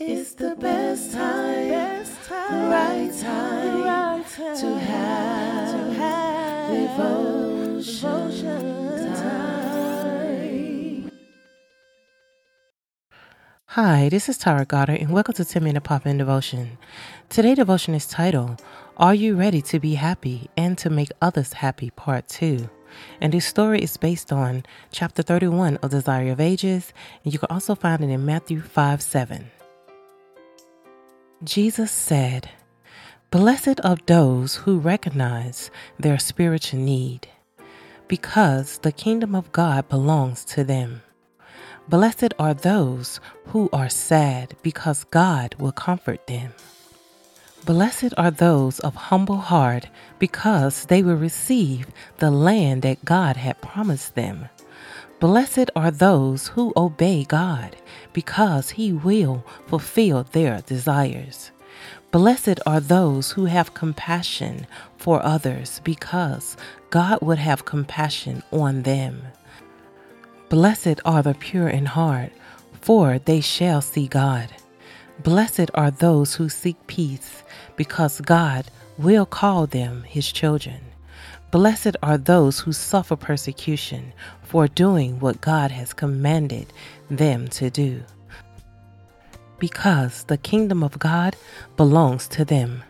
It's the best time, best time, right time, right time to have, to have devotion, devotion time. Hi, this is Tara Goddard, and welcome to 10 Minute Pop In Devotion. Today, devotion is titled, Are You Ready to Be Happy and to Make Others Happy? Part 2. And this story is based on chapter 31 of Desire of Ages, and you can also find it in Matthew 5 7. Jesus said, Blessed are those who recognize their spiritual need, because the kingdom of God belongs to them. Blessed are those who are sad, because God will comfort them. Blessed are those of humble heart, because they will receive the land that God had promised them. Blessed are those who obey God, because He will fulfill their desires. Blessed are those who have compassion for others, because God would have compassion on them. Blessed are the pure in heart, for they shall see God. Blessed are those who seek peace, because God will call them His children. Blessed are those who suffer persecution for doing what God has commanded them to do, because the kingdom of God belongs to them.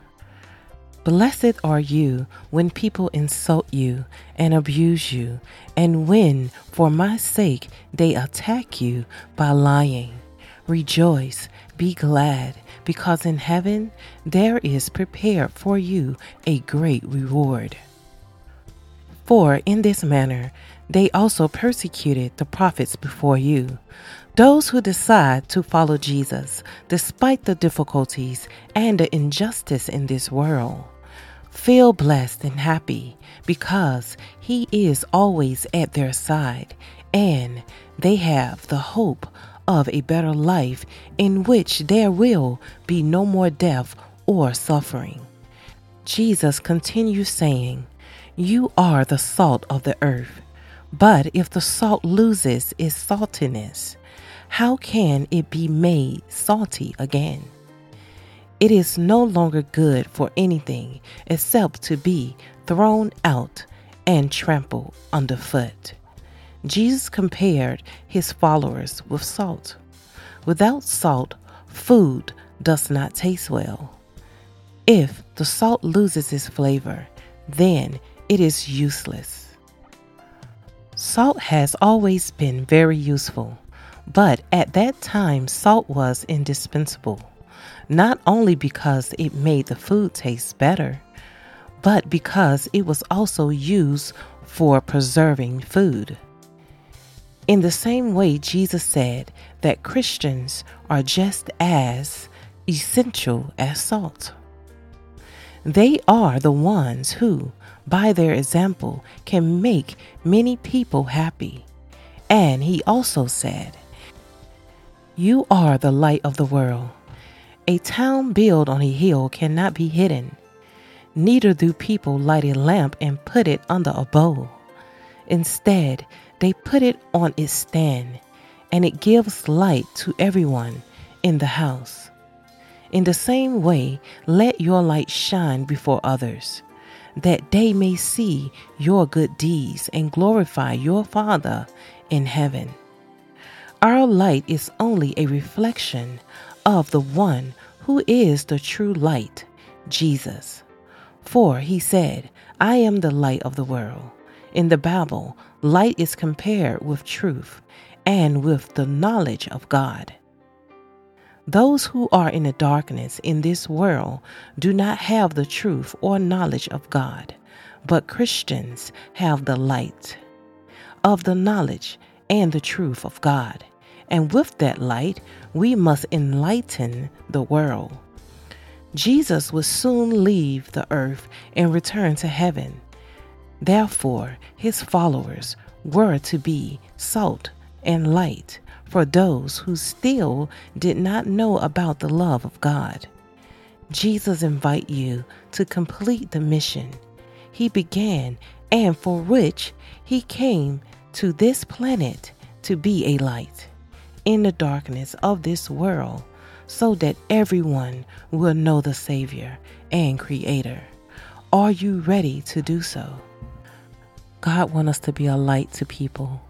Blessed are you when people insult you and abuse you, and when, for my sake, they attack you by lying. Rejoice, be glad, because in heaven there is prepared for you a great reward. For in this manner they also persecuted the prophets before you. Those who decide to follow Jesus despite the difficulties and the injustice in this world. Feel blessed and happy because He is always at their side and they have the hope of a better life in which there will be no more death or suffering. Jesus continues saying, You are the salt of the earth. But if the salt loses its saltiness, how can it be made salty again? It is no longer good for anything except to be thrown out and trampled underfoot. Jesus compared his followers with salt. Without salt, food does not taste well. If the salt loses its flavor, then it is useless. Salt has always been very useful, but at that time, salt was indispensable not only because it made the food taste better, but because it was also used for preserving food. In the same way, Jesus said that Christians are just as essential as salt. They are the ones who, by their example, can make many people happy. And he also said, You are the light of the world. A town built on a hill cannot be hidden. Neither do people light a lamp and put it under a bowl. Instead, they put it on its stand, and it gives light to everyone in the house. In the same way, let your light shine before others, that they may see your good deeds and glorify your Father in heaven. Our light is only a reflection of the one who is the true light, Jesus. For he said, I am the light of the world. In the Bible, light is compared with truth and with the knowledge of God. Those who are in the darkness in this world do not have the truth or knowledge of God, but Christians have the light of the knowledge and the truth of God and with that light, we must enlighten the world. Jesus will soon leave the earth and return to heaven. Therefore, his followers were to be salt and light for those who still did not know about the love of God. Jesus invite you to complete the mission he began and for which he came to this planet to be a light in the darkness of this world so that everyone will know the Savior and Creator. Are you ready to do so? God wants us to be a light to people,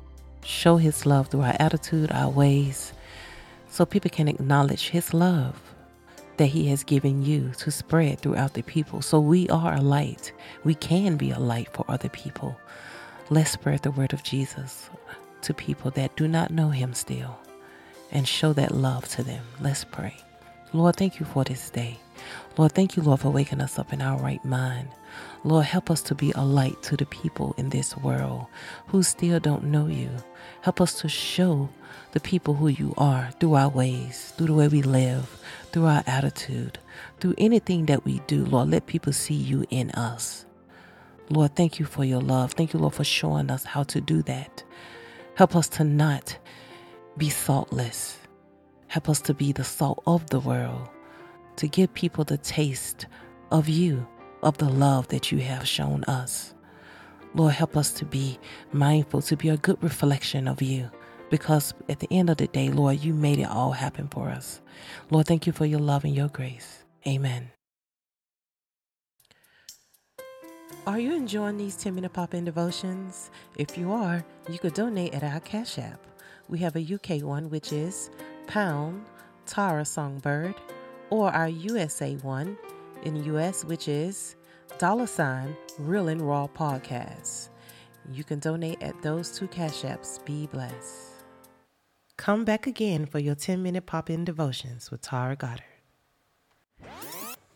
show His love through our attitude, our ways, so people can acknowledge His love that He has given you to spread throughout the people. So we are a light. We can be a light for other people. Let's spread the word of Jesus to people that do not know Him still and show that love to them. Let's pray. Lord, thank you for this day. Lord, thank you, Lord, for waking us up in our right mind. Lord, help us to be a light to the people in this world who still don't know you. Help us to show the people who you are through our ways, through the way we live, through our attitude, through anything that we do. Lord, let people see you in us. Lord, thank you for your love. Thank you, Lord, for showing us how to do that. Help us to not be saltless. Help us to be the salt of the world, to give people the taste of you, of the love that you have shown us. Lord, help us to be mindful, to be a good reflection of you, because at the end of the day, Lord, you made it all happen for us. Lord, thank you for your love and your grace. Amen. Are you enjoying these 10 minute pop in devotions? If you are, you could donate at our Cash App. We have a UK one, which is pound Tara Songbird, or our USA one in the US, which is dollar sign Real and Raw Podcast. You can donate at those two cash apps. Be blessed. Come back again for your 10 minute pop in devotions with Tara Goddard.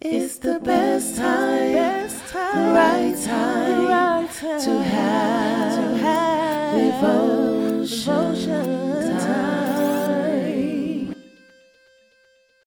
It's the best time, best time, right time, right time to have, to have devotion, devotion time.